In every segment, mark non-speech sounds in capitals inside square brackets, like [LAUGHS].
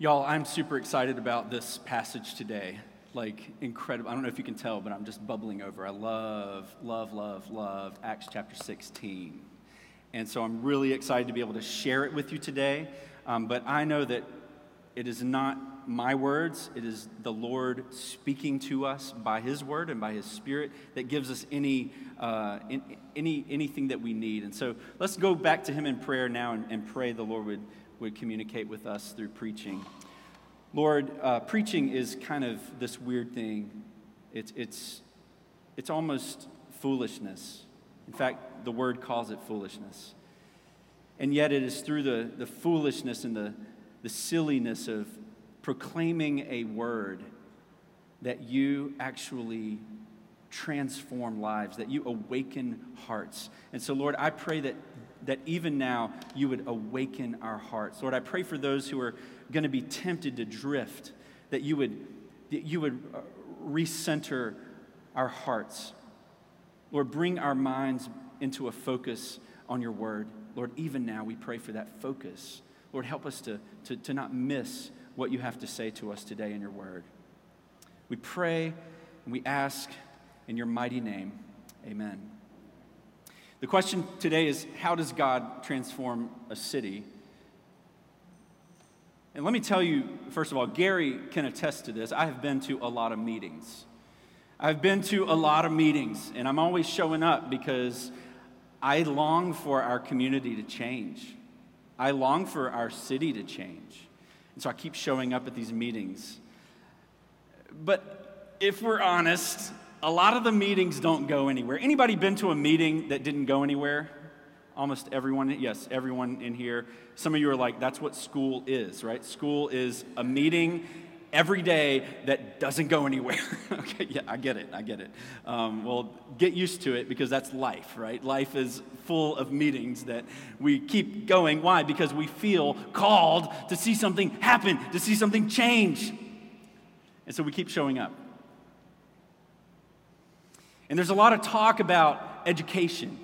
Y'all, I'm super excited about this passage today. Like, incredible. I don't know if you can tell, but I'm just bubbling over. I love, love, love, love Acts chapter 16. And so I'm really excited to be able to share it with you today. Um, but I know that it is not my words, it is the Lord speaking to us by His word and by His Spirit that gives us any, uh, any, anything that we need. And so let's go back to Him in prayer now and, and pray the Lord would would communicate with us through preaching. Lord, uh, preaching is kind of this weird thing. It's, it's, it's almost foolishness. In fact, the word calls it foolishness. And yet, it is through the, the foolishness and the, the silliness of proclaiming a word that you actually transform lives, that you awaken hearts. And so, Lord, I pray that that even now you would awaken our hearts. Lord, I pray for those who are going to be tempted to drift, that you would, that you would uh, recenter our hearts. Lord, bring our minds into a focus on your word. Lord, even now we pray for that focus. Lord, help us to, to, to not miss what you have to say to us today in your word. We pray and we ask in your mighty name. Amen. The question today is how does God transform a city? And let me tell you, first of all, Gary can attest to this. I have been to a lot of meetings. I've been to a lot of meetings, and I'm always showing up because I long for our community to change. I long for our city to change. And so I keep showing up at these meetings. But if we're honest, a lot of the meetings don't go anywhere. Anybody been to a meeting that didn't go anywhere? Almost everyone, yes, everyone in here. Some of you are like, that's what school is, right? School is a meeting every day that doesn't go anywhere. [LAUGHS] okay, yeah, I get it, I get it. Um, well, get used to it because that's life, right? Life is full of meetings that we keep going. Why? Because we feel called to see something happen, to see something change. And so we keep showing up. And there's a lot of talk about education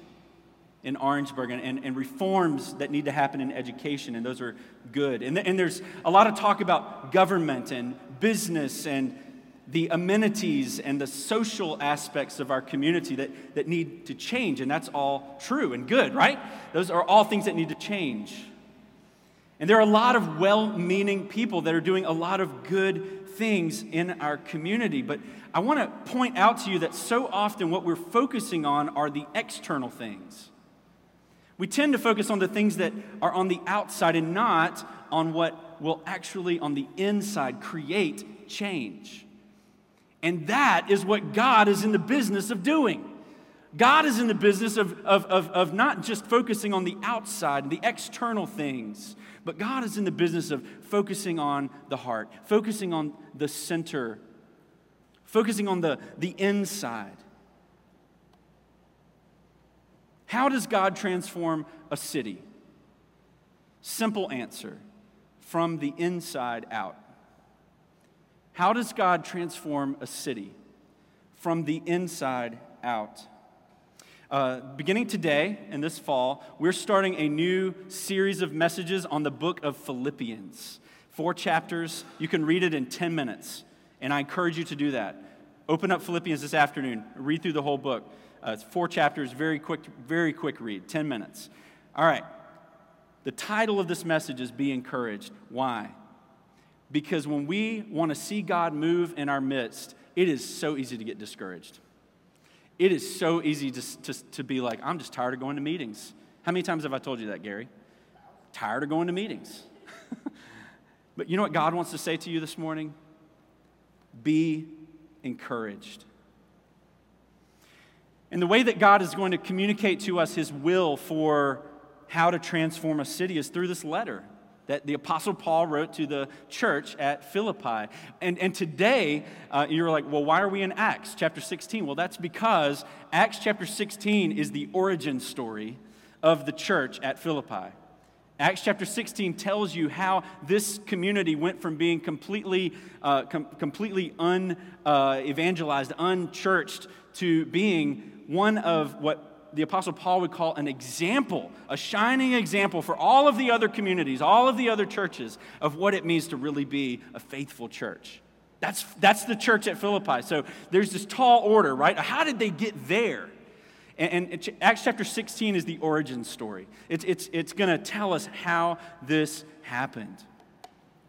in Orangeburg and, and, and, reforms that need to happen in education, and those are good. And, and there's a lot of talk about government and business and the amenities and the social aspects of our community that, that need to change, and that's all true and good, right? Those are all things that need to change. And there are a lot of well meaning people that are doing a lot of good things in our community, but I want to point out to you that so often what we're focusing on are the external things. We tend to focus on the things that are on the outside and not on what will actually, on the inside, create change. And that is what God is in the business of doing. God is in the business of, of, of, of not just focusing on the outside, and the external things, but God is in the business of focusing on the heart, focusing on the center focusing on the, the inside. How does God transform a city? Simple answer from the inside out. How does God transform a city? From the inside out. Uh, beginning today and this fall, we're starting a new series of messages on the book of Philippians. Four chapters. You can read it in 10 minutes, and I encourage you to do that. Open up Philippians this afternoon. Read through the whole book. Uh, it's four chapters, very quick, very quick read, 10 minutes. All right. The title of this message is Be Encouraged. Why? Because when we want to see God move in our midst, it is so easy to get discouraged. It is so easy to, to, to be like, I'm just tired of going to meetings. How many times have I told you that, Gary? Tired of going to meetings. [LAUGHS] but you know what God wants to say to you this morning? Be encouraged. And the way that God is going to communicate to us his will for how to transform a city is through this letter that the Apostle Paul wrote to the church at Philippi. And, and today, uh, you're like, well, why are we in Acts chapter 16? Well, that's because Acts chapter 16 is the origin story of the church at Philippi. Acts chapter 16 tells you how this community went from being completely, uh, com- completely unevangelized, uh, unchurched, to being one of what the Apostle Paul would call an example, a shining example for all of the other communities, all of the other churches of what it means to really be a faithful church. That's, that's the church at Philippi. So there's this tall order, right? How did they get there? And, and Acts chapter 16 is the origin story. It's, it's, it's going to tell us how this happened,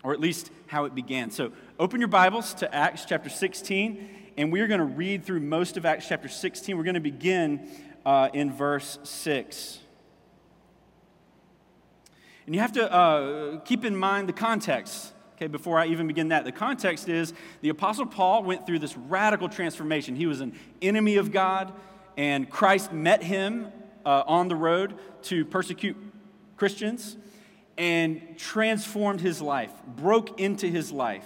or at least how it began. So open your Bibles to Acts chapter 16, and we're going to read through most of Acts chapter 16. We're going to begin uh, in verse 6. And you have to uh, keep in mind the context. Okay, before I even begin that, the context is the Apostle Paul went through this radical transformation. He was an enemy of God, and Christ met him uh, on the road to persecute Christians and transformed his life, broke into his life,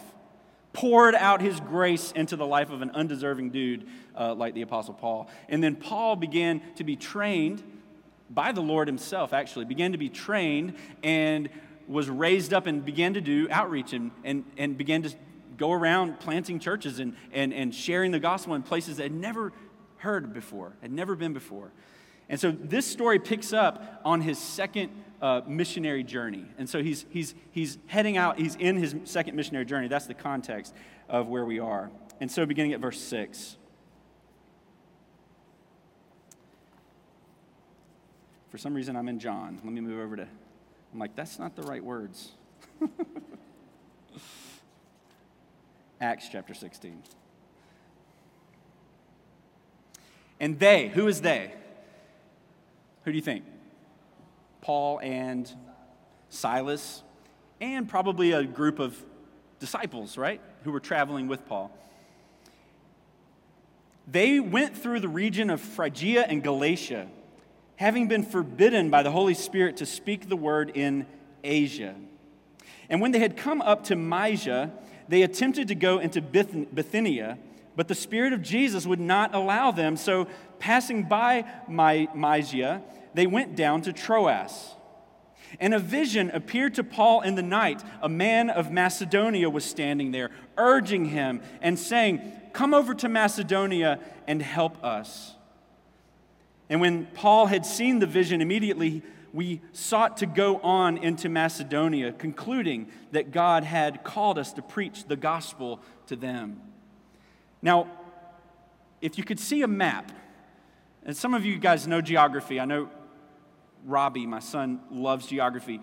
poured out his grace into the life of an undeserving dude uh, like the Apostle Paul. And then Paul began to be trained by the Lord himself, actually, began to be trained and was raised up and began to do outreach and, and, and began to go around planting churches and, and, and sharing the gospel in places that had never heard before, had never been before. And so this story picks up on his second uh, missionary journey. And so he's, he's, he's heading out, he's in his second missionary journey. That's the context of where we are. And so beginning at verse 6. For some reason, I'm in John. Let me move over to, I'm like, that's not the right words. [LAUGHS] Acts chapter 16. And they, who is they? Who do you think? Paul and Silas, and probably a group of disciples, right? Who were traveling with Paul. They went through the region of Phrygia and Galatia having been forbidden by the Holy Spirit to speak the word in Asia. And when they had come up to Mysia, they attempted to go into Bithynia, but the Spirit of Jesus would not allow them. So, passing by Mysia, they went down to Troas. And a vision appeared to Paul in the night. A man of Macedonia was standing there, urging him and saying, Come over to Macedonia and help us. And when Paul had seen the vision, immediately we sought to go on into Macedonia, concluding that God had called us to preach the gospel to them. Now, if you could see a map, and some of you guys know geography, I know Robbie, my son, loves geography.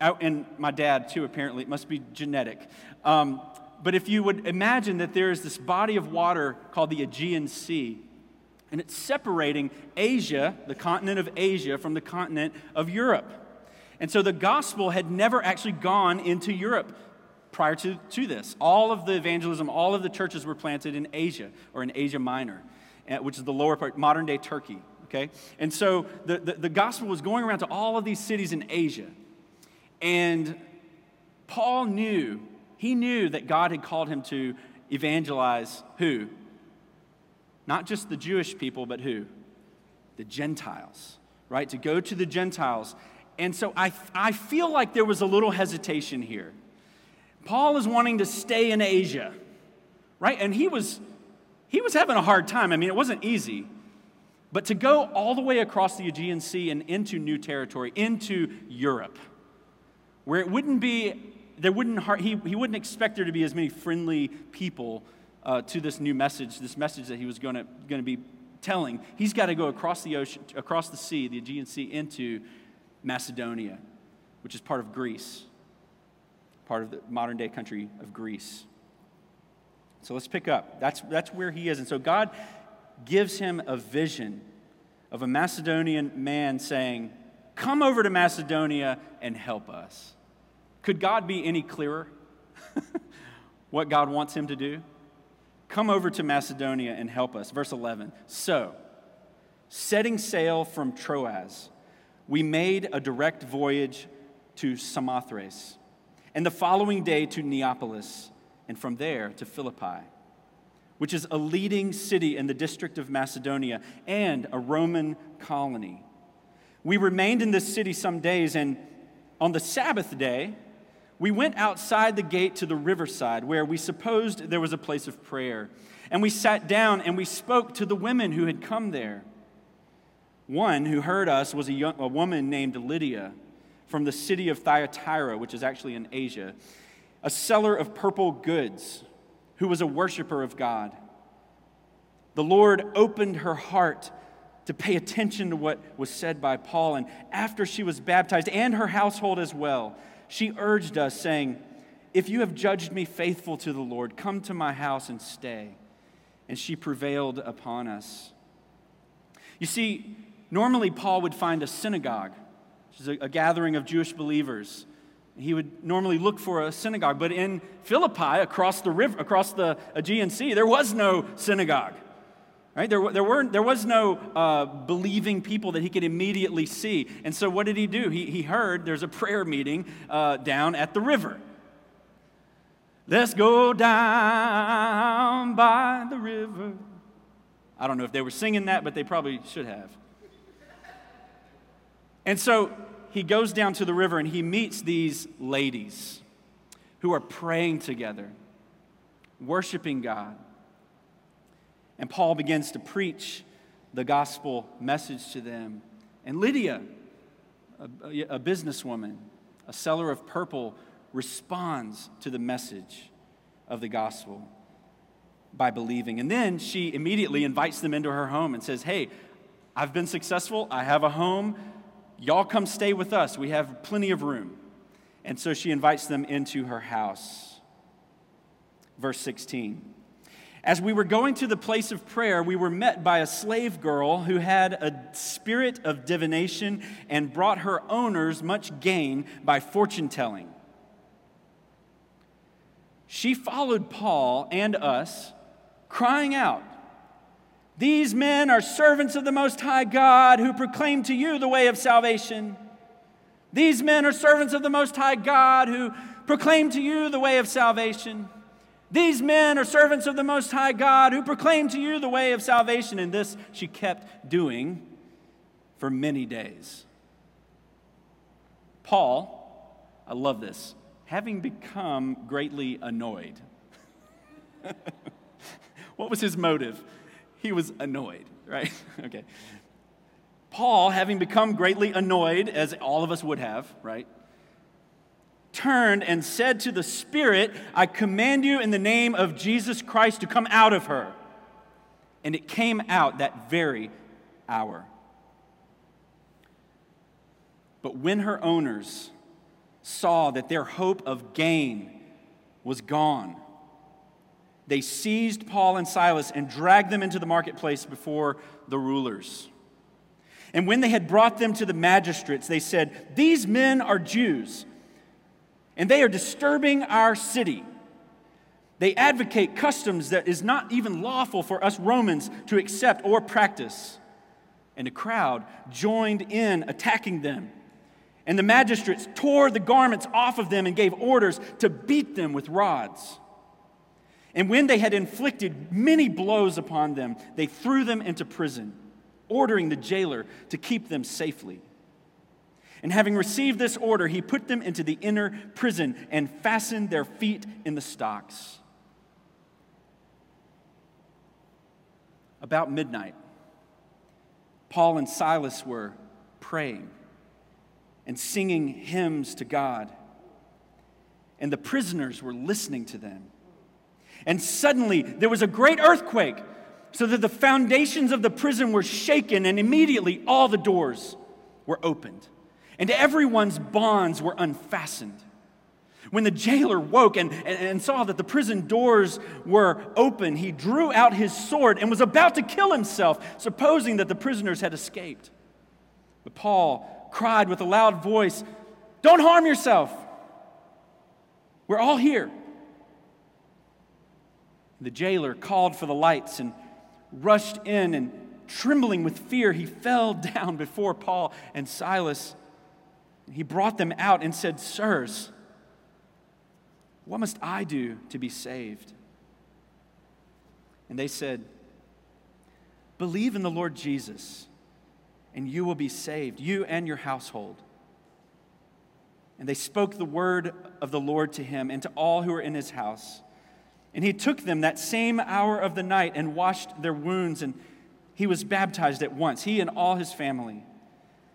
And my dad, too, apparently. It must be genetic. Um, but if you would imagine that there is this body of water called the Aegean Sea, and it's separating Asia, the continent of Asia, from the continent of Europe. And so the gospel had never actually gone into Europe prior to, to this. All of the evangelism, all of the churches were planted in Asia or in Asia Minor, eh, which is the lower part, modern day Turkey. Okay? And so the, the, the gospel was going around to all of these cities in Asia. And Paul knew, he knew that God had called him to evangelize who? Not just the Jewish people, but who? The Gentiles, right? To go to the Gentiles. And so I, I feel like there was a little hesitation here. Paul is wanting to stay in Asia, right? And he was, he was having a hard time. I mean, it wasn't easy. But to go all the way across the Aegean Sea and into new territory, into Europe, where it wouldn't be, there wouldn't, he, he wouldn't expect there to be as many friendly people uh, to this new message, this message that he was going to be telling, he's got to go across the ocean, across the sea, the Aegean Sea, into Macedonia, which is part of Greece, part of the modern day country of Greece. So let's pick up. That's, that's where he is. And so God gives him a vision of a Macedonian man saying, Come over to Macedonia and help us. Could God be any clearer? [LAUGHS] what God wants him to do? Come over to Macedonia and help us. Verse 11. So, setting sail from Troas, we made a direct voyage to Samothrace, and the following day to Neapolis, and from there to Philippi, which is a leading city in the district of Macedonia and a Roman colony. We remained in this city some days, and on the Sabbath day, we went outside the gate to the riverside where we supposed there was a place of prayer. And we sat down and we spoke to the women who had come there. One who heard us was a, young, a woman named Lydia from the city of Thyatira, which is actually in Asia, a seller of purple goods who was a worshiper of God. The Lord opened her heart to pay attention to what was said by Paul. And after she was baptized, and her household as well, she urged us, saying, If you have judged me faithful to the Lord, come to my house and stay. And she prevailed upon us. You see, normally Paul would find a synagogue, which is a, a gathering of Jewish believers. He would normally look for a synagogue, but in Philippi, across the river, across the Aegean Sea, there was no synagogue. Right? There, there, weren't, there was no uh, believing people that he could immediately see. And so, what did he do? He, he heard there's a prayer meeting uh, down at the river. Let's go down by the river. I don't know if they were singing that, but they probably should have. And so he goes down to the river and he meets these ladies who are praying together, worshiping God. And Paul begins to preach the gospel message to them. And Lydia, a, a, businesswoman, a seller of purple, responds to the message of the gospel by believing. And then she immediately invites them into her home and says, Hey, I've been successful. I have a home. Y'all come stay with us. We have plenty of room. And so she invites them into her house. Verse 16. As we were going to the place of prayer, we were met by a slave girl who had a spirit of divination and brought her owners much gain by fortune telling. She followed Paul and us, crying out, These men are servants of the Most High God who proclaim to you the way of salvation. These men are servants of the Most High God who proclaim to you the way of salvation. These men are servants of the Most High God who proclaim to you the way of salvation. And this she kept doing for many days. Paul, I love this, having become greatly annoyed. [LAUGHS] what was his motive? He was annoyed, right? [LAUGHS] okay. Paul, having become greatly annoyed, as all of us would have, right? turned and said to the Spirit, I command you in the name of Jesus Christ to come out of her. And it came out that very hour. But when her owners saw that their hope of gain was gone, they seized Paul and Silas and dragged them into the marketplace before the rulers. And when they had brought them to the magistrates, they said, These men are Jews and they are disturbing our city. They advocate customs that is not even lawful for us Romans to accept or practice. And the crowd joined in attacking them. And the magistrates tore the garments off of them and gave orders to beat them with rods. And when they had inflicted many blows upon them, they threw them into prison, ordering the jailer to keep them safely. And having received this order, he put them into the inner prison and fastened their feet in the stocks. About midnight, Paul and Silas were praying and singing hymns to God, and the prisoners were listening to them. And suddenly there was a great earthquake, so that the foundations of the prison were shaken, and immediately all the doors were opened and everyone's bonds were unfastened. When the jailer woke and, and, and, saw that the prison doors were open, he drew out his sword and was about to kill himself, supposing that the prisoners had escaped. But Paul cried with a loud voice, Don't harm yourself. We're all here. The jailer called for the lights and rushed in, and trembling with fear, he [LAUGHS] fell down before Paul and Silas. He brought them out and said, Sirs, what must I do to be saved? And they said, Believe in the Lord Jesus, and you will be saved, you and your household. And they spoke the word of the Lord to him and to all who were in his house. And he took them that same hour of the night and washed their wounds. And he was baptized at once, he and all his family.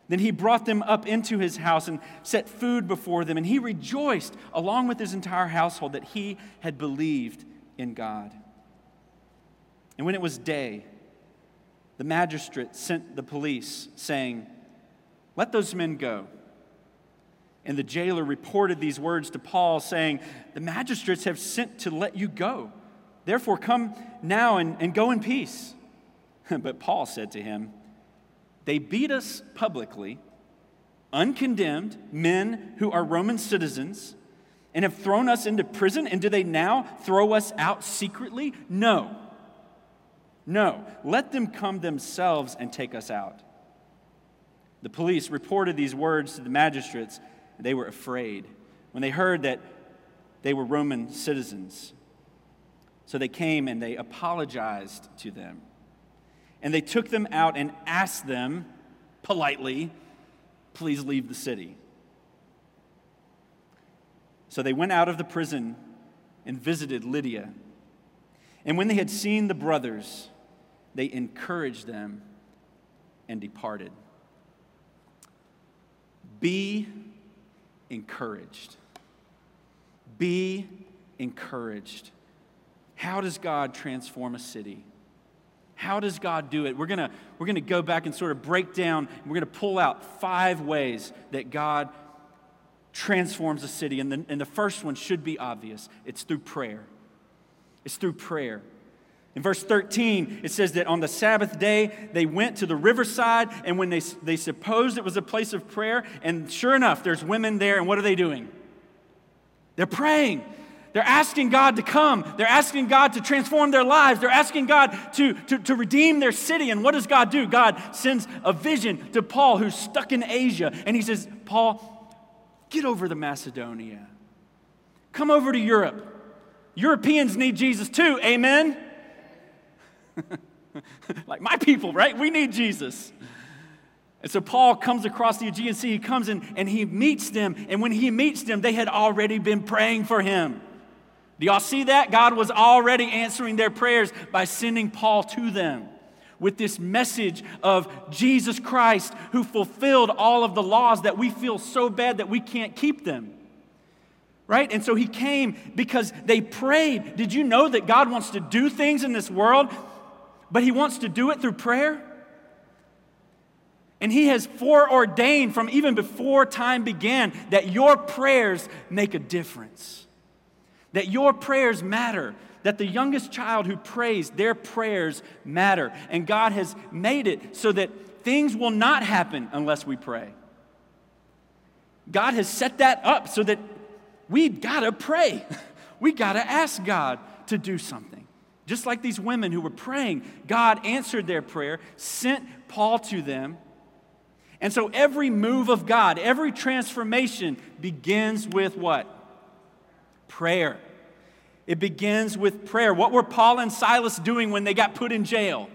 Then he brought them up into his house and set food before them, and he rejoiced along with his entire household that he had believed in God. And when it was day, the magistrate sent the police, saying, Let those men go. And the jailer reported these words to Paul, saying, The magistrates have sent to let you go. Therefore, come now and, and go in peace. [LAUGHS] but Paul said to him, They beat us publicly, uncondemned, men who are Roman citizens, and have thrown us into prison, and do they now throw us out secretly? No. No. Let them come themselves and take us out. The police reported these words to the magistrates, they were afraid when they heard that they were Roman citizens. So they came and they apologized to them. And they took them out and asked them politely, please leave the city. So they went out of the prison and visited Lydia. And when they had seen the brothers, they encouraged them and departed. Be encouraged. Be encouraged. How does God transform a city? How does God do it? We're going we're to go back and sort of break down, we're going to pull out five ways that God transforms a city. And the, and the first one should be obvious it's through prayer. It's through prayer. In verse 13, it says that on the Sabbath day, they went to the riverside, and when they, they supposed it was a place of prayer, and sure enough, there's women there, and what are they doing? They're praying. They're asking God to come. They're asking God to transform their lives. They're asking God to, to, to redeem their city. And what does God do? God sends a vision to Paul, who's stuck in Asia. And he says, Paul, get over to Macedonia. Come over to Europe. Europeans need Jesus too. Amen? [LAUGHS] like my people, right? We need Jesus. And so Paul comes across the Aegean Sea. He comes in and he meets them. And when he meets them, they had already been praying for him. Do y'all see that? God was already answering their prayers by sending Paul to them with this message of Jesus Christ who fulfilled all of the laws that we feel so bad that we can't keep them. Right? And so he came because they prayed. Did you know that God wants to do things in this world, but he wants to do it through prayer? And he has foreordained from even before time began that your prayers make a difference that your prayers matter, that the youngest child who prays, their prayers matter. And God has made it so that things will not happen unless we pray. God has set that up so that we gotta pray. [LAUGHS] We gotta ask God to do something. Just like these women who were praying, God answered their prayer, sent Paul to them. And so every move of God, every transformation begins with what? prayer. It begins with prayer. What were Paul and Silas doing when they got put in jail?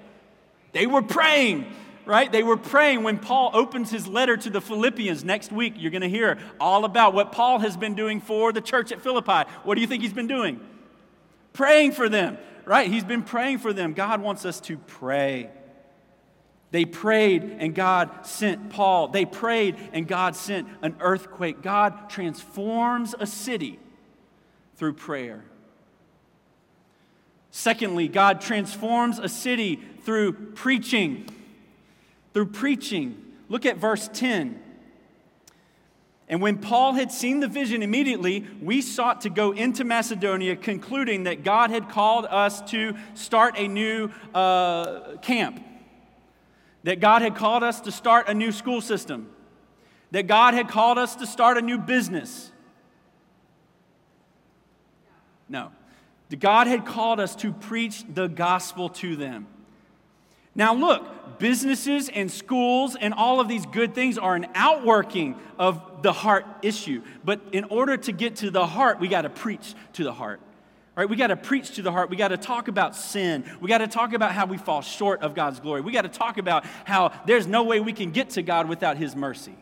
They were praying, right? They were praying when Paul opens his letter to the Philippians next week. You're going to hear all about what Paul has been doing for the church at Philippi. What do you think he's been doing? Praying for them, right? He's been praying for them. God wants us to pray. They prayed and God sent Paul. They prayed and God sent an earthquake. God transforms a city through prayer. Secondly, God transforms a city through preaching. Through preaching. Look at verse 10. And when Paul had seen the vision immediately, we sought to go into Macedonia, concluding that God had called us to start a new uh, camp, that God had called us to start a new school system, that God had called us to start a new business. No. God had called us to preach the gospel to them. Now, look, businesses and schools and all of these good things are an outworking of the heart issue. But in order to get to the heart, we got to preach to the heart. Right? We got to preach to the heart. We got to talk about sin. We got to talk about how we fall short of God's glory. We got to talk about how there's no way we can get to God without His mercy.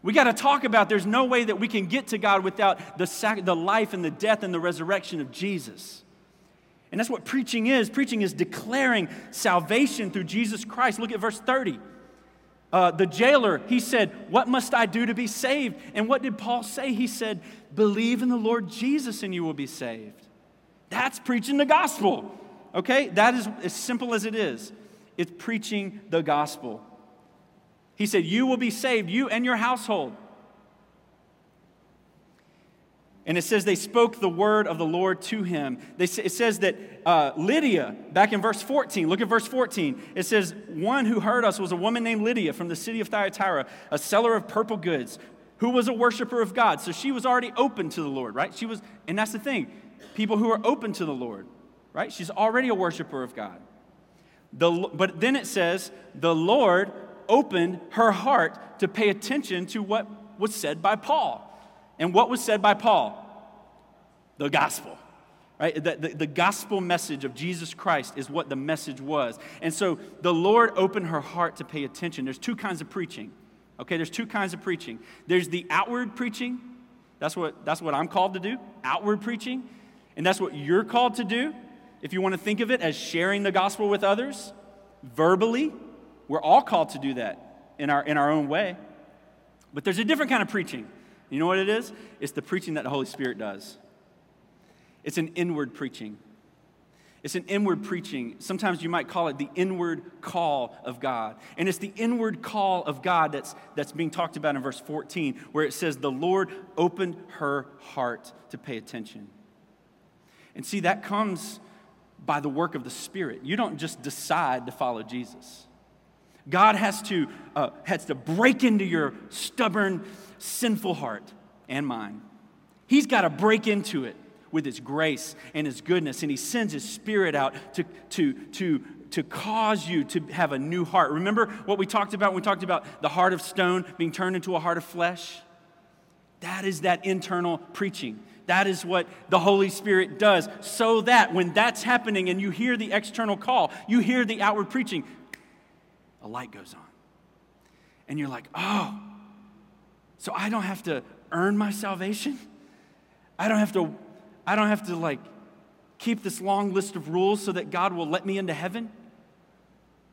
We got to talk about there's no way that we can get to God without the, sac- the life and the death and the resurrection of Jesus. And that's what preaching is. Preaching is declaring salvation through Jesus Christ. Look at verse 30. Uh, the jailer, he said, What must I do to be saved? And what did Paul say? He said, Believe in the Lord Jesus and you will be saved. That's preaching the gospel. Okay? That is as simple as it is. It's preaching the gospel. He said, You will be saved, you and your household. And it says they spoke the word of the Lord to him. They, it says that uh, Lydia, back in verse 14, look at verse 14. It says, One who heard us was a woman named Lydia from the city of Thyatira, a seller of purple goods, who was a worshiper of God. So she was already open to the Lord, right? She was, and that's the thing people who are open to the Lord, right? She's already a worshiper of God. The, but then it says, The Lord opened her heart to pay attention to what was said by Paul. And what was said by Paul? The gospel. Right? The, the, the, gospel message of Jesus Christ is what the message was. And so the Lord opened her heart to pay attention. There's two kinds of preaching. Okay, there's two kinds of preaching. There's the outward preaching. That's what, that's what I'm called to do, outward preaching. And that's what you're called to do. If you want to think of it as sharing the gospel with others, verbally, we're all called to do that in our, in our own way. But there's a different kind of preaching. You know what it is? It's the preaching that the Holy Spirit does. It's an inward preaching. It's an inward preaching. Sometimes you might call it the inward call of God. And it's the inward call of God that's, that's being talked about in verse 14, where it says, The Lord opened her heart to pay attention. And see, that comes by the work of the Spirit. You don't just decide to follow Jesus. God has to, uh, has to break into your stubborn, sinful heart and mine. He's got to break into it with His grace and His goodness, and He sends His Spirit out to, to, to, to cause you to have a new heart. Remember what we talked about when we talked about the heart of stone being turned into a heart of flesh? That is that internal preaching. That is what the Holy Spirit does, so that when that's happening and you hear the external call, you hear the outward preaching, a light goes on. And you're like, oh, so I don't have to earn my salvation. I don't have to, I don't have to like keep this long list of rules so that God will let me into heaven.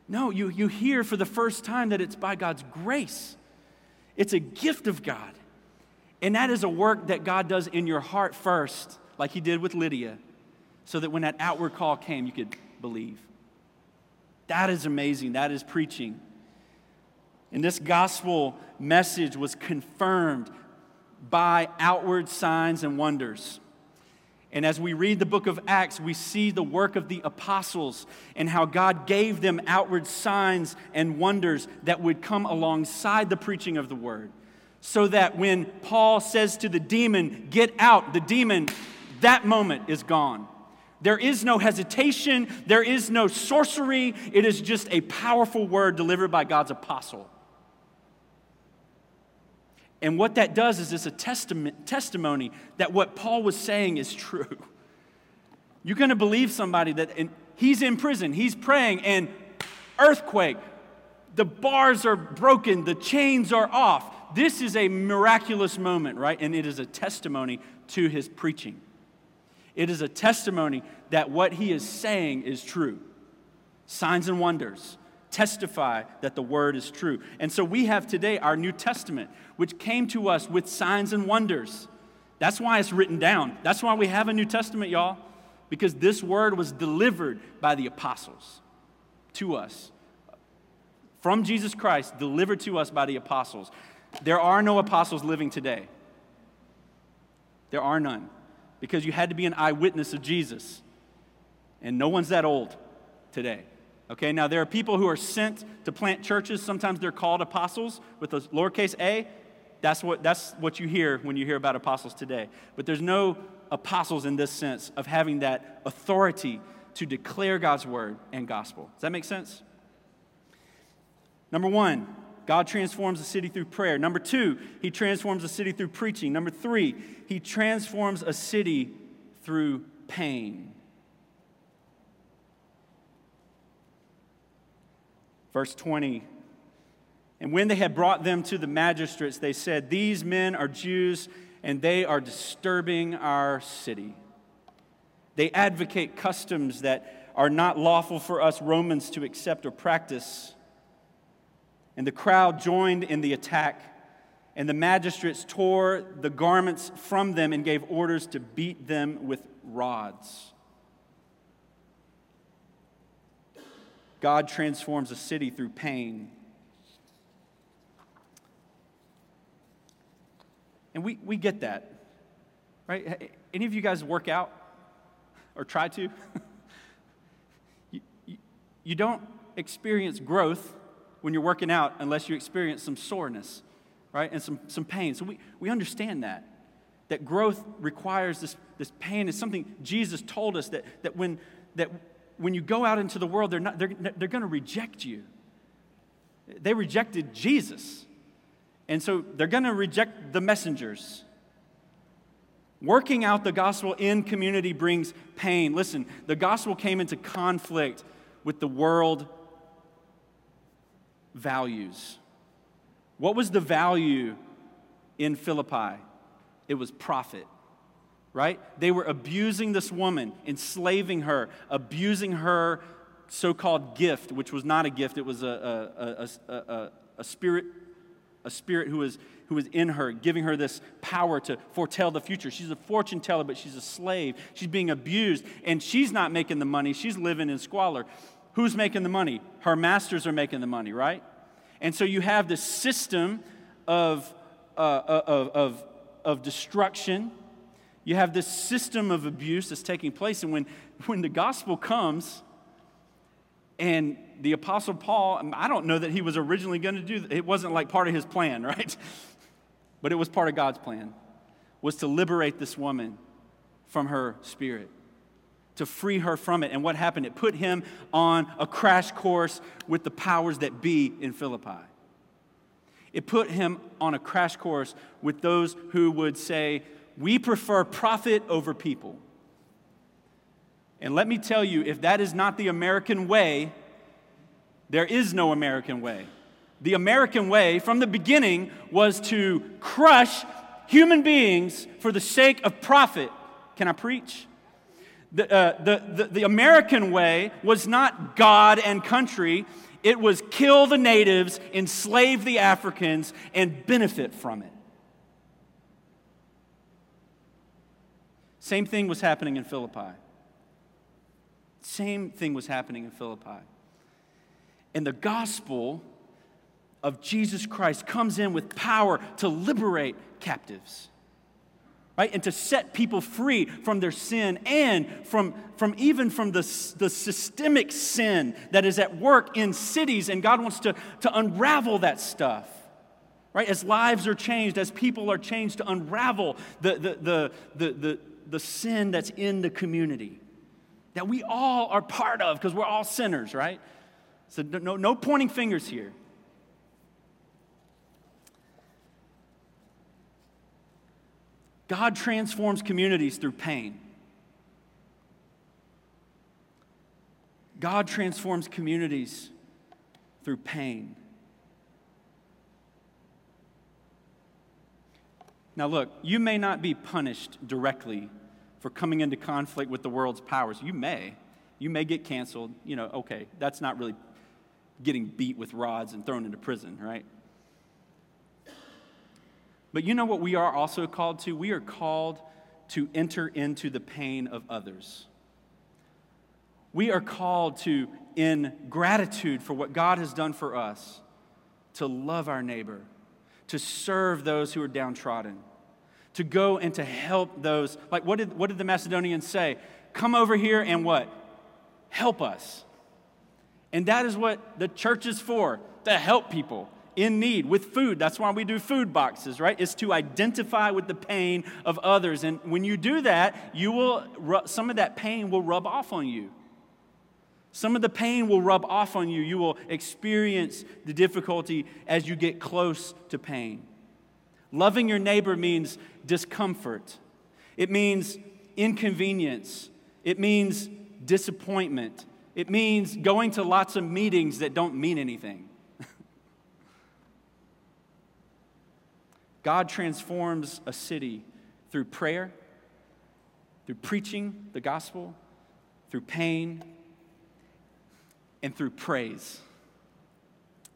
No, you, you hear for the first time that it's by God's grace. It's a gift of God. And that is a work that God does in your heart first, like He did with Lydia, so that when that outward call came, you could believe. That is amazing. That is preaching. And this gospel message was confirmed by outward signs and wonders. And as we read the book of Acts, we see the work of the apostles and how God gave them outward signs and wonders that would come alongside the preaching of the word. So that when Paul says to the demon, Get out, the demon, that moment is gone. There is no hesitation, there is no sorcery. It is just a powerful word delivered by God's apostle. And what that does is it's a testament, testimony that what Paul was saying is true. You're going to believe somebody that he's in prison, he's praying, and earthquake, the bars are broken, the chains are off. This is a miraculous moment, right? And it is a testimony to his preaching. It is a testimony that what he is saying is true. Signs and wonders testify that the word is true. And so we have today our New Testament, which came to us with signs and wonders. That's why it's written down. That's why we have a New Testament, y'all, because this word was delivered by the apostles to us. From Jesus Christ, delivered to us by the apostles. There are no apostles living today. There are none. Because you had to be an eyewitness of Jesus. And no one's that old today. Okay, now there are people who are sent to plant churches. Sometimes they're called apostles with a lowercase a. That's what, that's what you hear when you hear about apostles today. But there's no apostles in this sense of having that authority to declare God's word and gospel. Does that make sense? Number one, God transforms a city through prayer. Number two, he transforms a city through preaching. Number three, he transforms a city through pain. Verse 20. And when they had brought them to the magistrates, they said, These men are Jews, and they are disturbing our city. They advocate customs that are not lawful for us Romans to accept or practice. And the crowd joined in the attack, and the magistrates tore the garments from them and gave orders to beat them with rods. God transforms a city through pain. And we, we get that, right? Any of you guys work out or try to? [LAUGHS] you, you, you don't experience growth when you're working out unless you experience some soreness, right? And some, some pain. So we, we understand that. That growth requires this, this pain. It's something Jesus told us that, that, when, that when you go out into the world, they're, not, they're, they're going to reject you. They rejected Jesus. And so they're going to reject the messengers. Working out the gospel in community brings pain. Listen, the gospel came into conflict with the world values. What was the value in Philippi? It was profit, right? They were abusing this woman, enslaving her, abusing her so called gift, which was not a gift, it was a, a, a, a, a spirit a spirit who is, who is in her, giving her this power to foretell the future. She's a fortune teller, but she's a slave. She's being abused, and she's not making the money. She's living in squalor. Who's making the money? Her masters are making the money, right? And so you have this system of, uh, uh of, of, of destruction. You have this system of abuse that's taking place. And when, when the gospel comes, and the Apostle Paul, I don't know that he was originally going to do that. It wasn't like part of his plan, [LAUGHS] right? But it was part of God's plan, was to liberate this woman from her spirit, to free her from it. And what happened? It put him on a crash course with the powers that be in Philippi. It put him on a crash course with those who would say, We prefer profit over people. And let me tell you, if that is not the American way, there is no American way. The American way from the beginning was to crush human beings for the sake of profit. Can I preach? The, uh, the, the, the American way was not God and country, it was kill the natives, enslave the Africans, and benefit from it. Same thing was happening in Philippi. Same thing was happening in Philippi. And the gospel of Jesus Christ comes in with power to liberate captives. Right? And to set people free from their sin and from, from even from the, the systemic sin that is at work in cities. And God wants to, to unravel that stuff. Right? As lives are changed, as people are changed, to unravel the, the, the, the, the, the sin that's in the community that we all are part of because we're all sinners, right? So no, no pointing fingers here. God transforms communities through pain. God transforms communities through pain. Now, look, you may not be punished directly for coming into conflict with the world's powers. You may. You may get canceled. You know, okay, that's not really getting beat with rods and thrown into prison, right? But you know what we are also called to? We are called to enter into the pain of others. We are called to, in gratitude for what God has done for us, to love our neighbor, to serve those who are downtrodden to go and to help those. Like, what did, what did the Macedonians say? Come over here and what? Help us. And that is what the church is for to help people in need with food. That's why we do food boxes, right? It's to identify with the pain of others. And when you do that, you will some of that pain will rub off on you. Some of the pain will rub off on you. You will experience the difficulty as you get close to pain. Loving your neighbor means discomfort, it means inconvenience, it means disappointment, it means going to lots of meetings that don't mean anything. [LAUGHS] God transforms a city through prayer, through preaching the gospel, through pain, and through praise.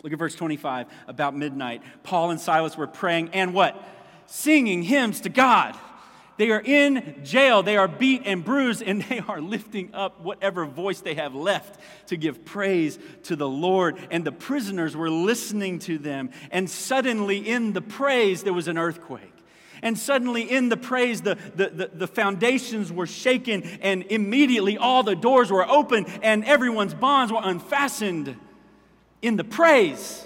Look at verse 25. About midnight, Paul and Silas were praying and what? Singing hymns to God. They are in jail. They are beat and bruised, and they are lifting up whatever voice they have left to give praise to the Lord. And the prisoners were listening to them. And suddenly, in the praise, there was an earthquake. And suddenly, in the praise, the, the, the, the, foundations were shaken, and immediately all the doors were open, and everyone's bonds were unfastened. In the praise,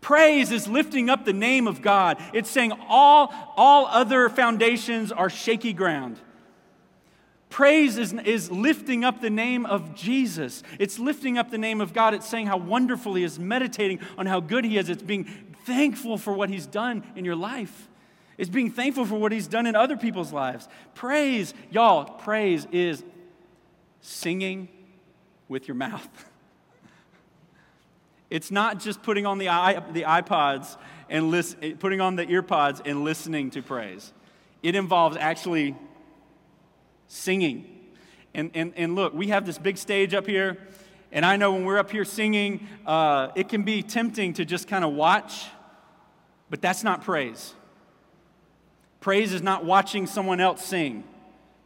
Praise is lifting up the name of God. It's saying all, all other foundations are shaky ground. Praise is, is lifting up the name of Jesus. It's lifting up the name of God. It's saying how wonderful He is, meditating on how good He is. It's being thankful for what He's done in your life. It's being thankful for what He's done in other people's lives. Praise, y'all, praise is singing with your mouth. [LAUGHS] It's not just putting on the, the iPods and listen, putting on the earpods and listening to praise. It involves actually singing. And, and, and look, we have this big stage up here, and I know when we're up here singing, uh, it can be tempting to just kind of watch, but that's not praise. Praise is not watching someone else sing,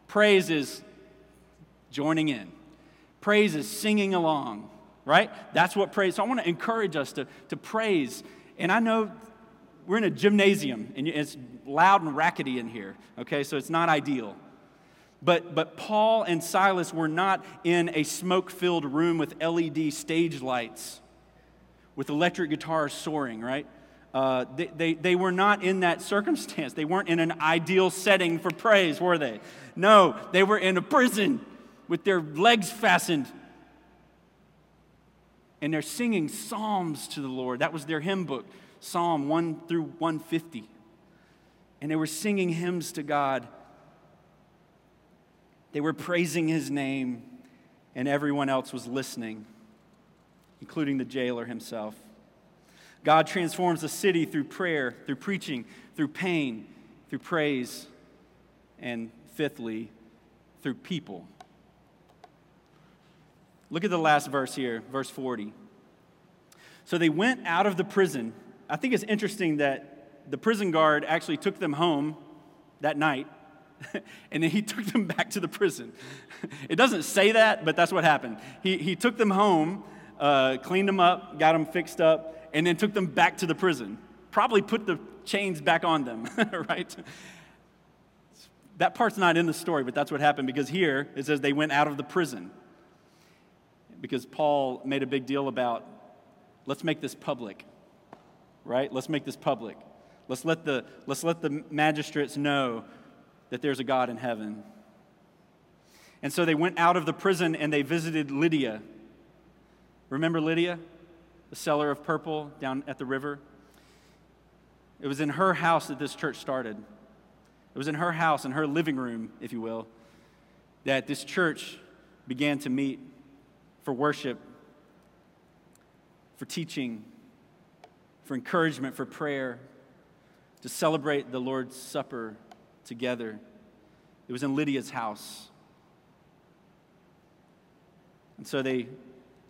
praise is joining in, praise is singing along right? That's what praise. So I want to encourage us to, to praise. And I know we're in a gymnasium and it's loud and rackety in here, okay? So it's not ideal. But, but Paul and Silas were not in a smoke filled room with LED stage lights, with electric guitars soaring, right? Uh, they, they, they were not in that [LAUGHS] circumstance. They weren't in an ideal setting for praise, were they? No, they were in a prison with their legs fastened and they're singing psalms to the Lord. That was their hymn book, Psalm 1 through 150. And they were singing hymns to God. They were praising his name, and everyone else was listening, including the jailer himself. God transforms a city through prayer, through preaching, through pain, through praise, and fifthly, through people. Look at the last verse here, verse 40. So they went out of the prison. I think it's interesting that the prison guard actually took them home that night, [LAUGHS] and then he took them back to the prison. It doesn't say that, but that's what happened. He, he took them home, uh, cleaned them up, got them fixed up, and then took them back to the prison. Probably put the chains back on them, [LAUGHS] right? That part's not in the story, but that's what happened because here it says they went out of the prison because Paul made a big deal about let's make this public, right? Let's make this public. Let's let the, let's let the magistrates know that there's a God in heaven. And so they went out of the prison and they visited Lydia. Remember Lydia, the seller of purple down at the river? It was in her house that this church started. It was in her house, in her living room, if you will, that this church began to meet for worship, for teaching, for encouragement, for prayer, to celebrate the Lord's Supper together. It was in Lydia's house. And so they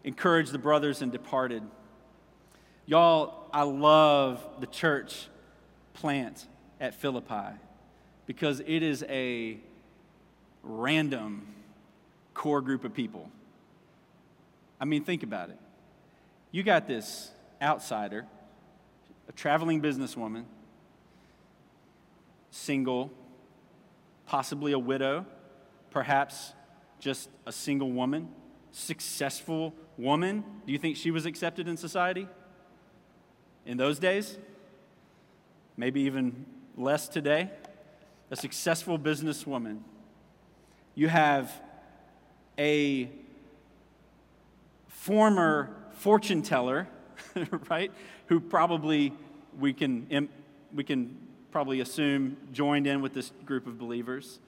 encouraged the brothers and departed. Y'all, I love the church plant at Philippi because it is a random core group of people. I mean, think about it. You got this outsider, a traveling businesswoman, single, possibly a widow, perhaps just a single woman, successful woman. Do you think she was accepted in society in those days? Maybe even less today. A successful businesswoman. You have a former fortune teller, [LAUGHS] right, who probably we can, we can probably assume joined in with this group of believers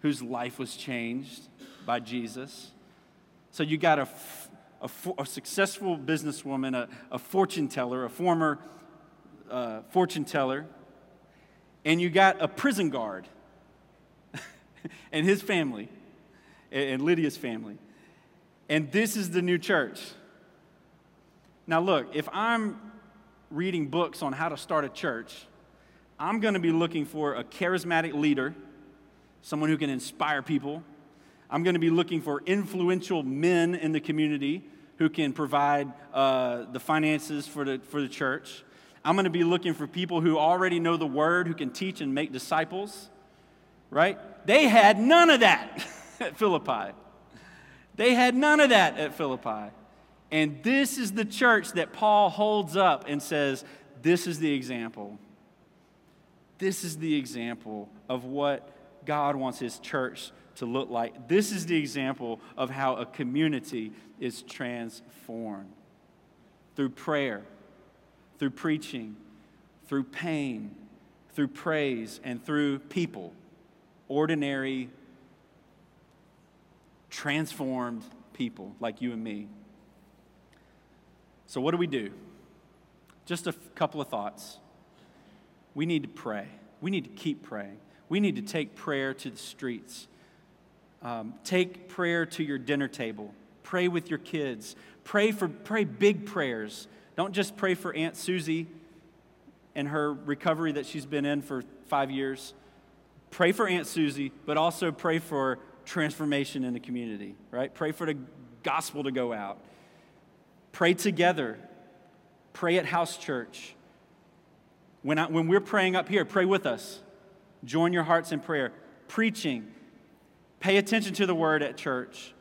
whose life was changed by Jesus. So you got a, a, a successful businesswoman, a, a, fortune teller, a former uh, fortune teller, and you got a prison guard. [LAUGHS] and his family and Lydia's family. And this is the new church. Now, look, if I'm reading books on how to start a church, I'm going to be looking for a charismatic leader, someone who can inspire people. I'm going to be looking for influential men in the community who can provide uh, the finances for the, for the church. I'm going to be looking for people who already know the word, who can teach and make disciples, right? They had none of that at [LAUGHS] Philippi. They had none of that at Philippi. And this is the church that Paul holds up and says, This is the example. This is the example of what God wants his church to look like. This is the example of how a community is transformed through prayer, through preaching, through pain, through praise, and through people. Ordinary, transformed people like you and me. So, what do we do? Just a f- couple of thoughts. We need to pray. We need to keep praying. We need to take prayer to the streets. Um, take prayer to your dinner table. Pray with your kids. Pray for pray big prayers. Don't just pray for Aunt Susie and her recovery that she's been in for five years. Pray for Aunt Susie, but also pray for transformation in the community, right? Pray for the gospel to go out. Pray together. Pray at house church. When, I, when we're praying up here, pray with us. Join your hearts in prayer. Preaching. Pay attention to the word at church.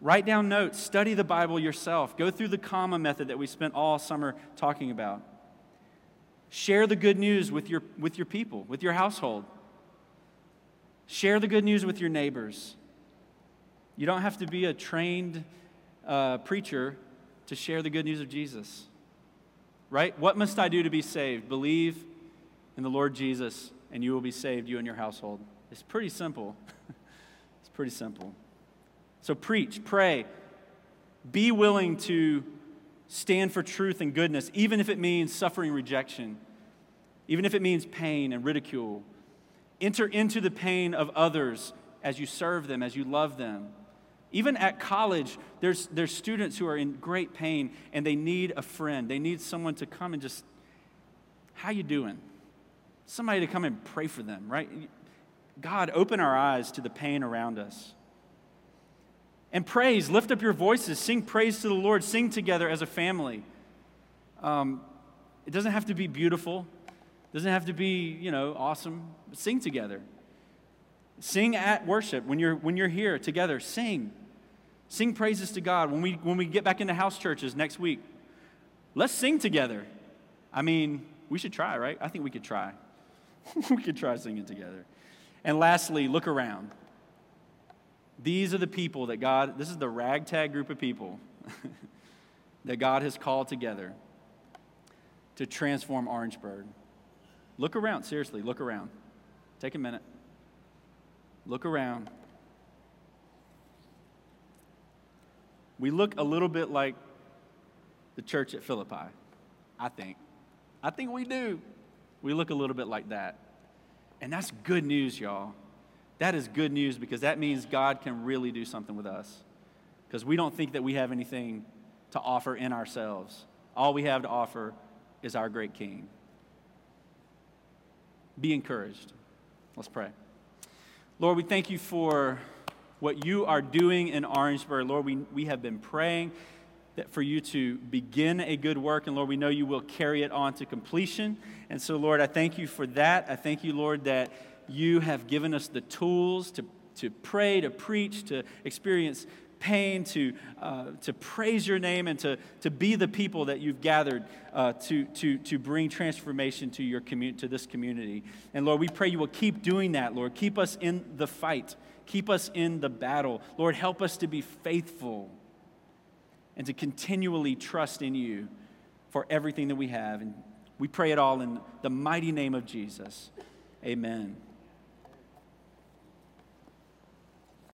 Write down notes. Study the Bible yourself. Go through the COMA method that we spent all summer talking about. Share the good news with your, with your people, with your household. Share the good news with your neighbors. You don't have to be a trained uh, preacher to share the good news of Jesus. Right? What must I do to be saved? Believe in the Lord Jesus, and you will be saved, you and your household. It's pretty simple. [LAUGHS] it's pretty simple. So preach, pray, be willing to stand for truth and goodness, even if it means suffering rejection, even if it means pain and ridicule. Enter into the pain of others as you serve them, as you love them. Even at college, there's, there's students who are in great pain and they need a friend. They need someone to come and just, how you doing? Somebody to come and pray for them, right? God, open our eyes to the pain around us. And praise, lift up your voices, sing praise to the Lord, sing together as a family. Um, it doesn't have to be beautiful, doesn't have to be, you know, awesome. Sing together. Sing at worship when you're, when you're here together. Sing. Sing praises to God. When we, when we get back into house churches next week, let's sing together. I mean, we should try, right? I think we could try. [LAUGHS] we could try singing together. And lastly, look around. These are the people that God, this is the ragtag group of people [LAUGHS] that God has called together to transform Orangeburg. Look around, seriously, look around. Take a minute. Look around. We look a little bit like the church at Philippi, I think. I think we do. We look a little bit like that. And that's good news, y'all. That is good news because that means God can really do something with us. Because we don't think that we have anything to offer in ourselves. All we have to offer is our great King. Be encouraged. Let's pray. Lord, we thank you for what you are doing in Orangeburg. Lord, we, we have been praying that for you to begin a good work, and Lord, we know you will carry it on to completion. And so, Lord, I thank you for that. I thank you, Lord, that you have given us the tools to, to pray, to preach, to experience pain, to, uh, to praise your name, and to, to be the people that you've gathered uh, to, to, to bring transformation to, your commu- to this community. And Lord, we pray you will keep doing that, Lord. Keep us in the fight, keep us in the battle. Lord, help us to be faithful and to continually trust in you for everything that we have. And we pray it all in the mighty name of Jesus. Amen.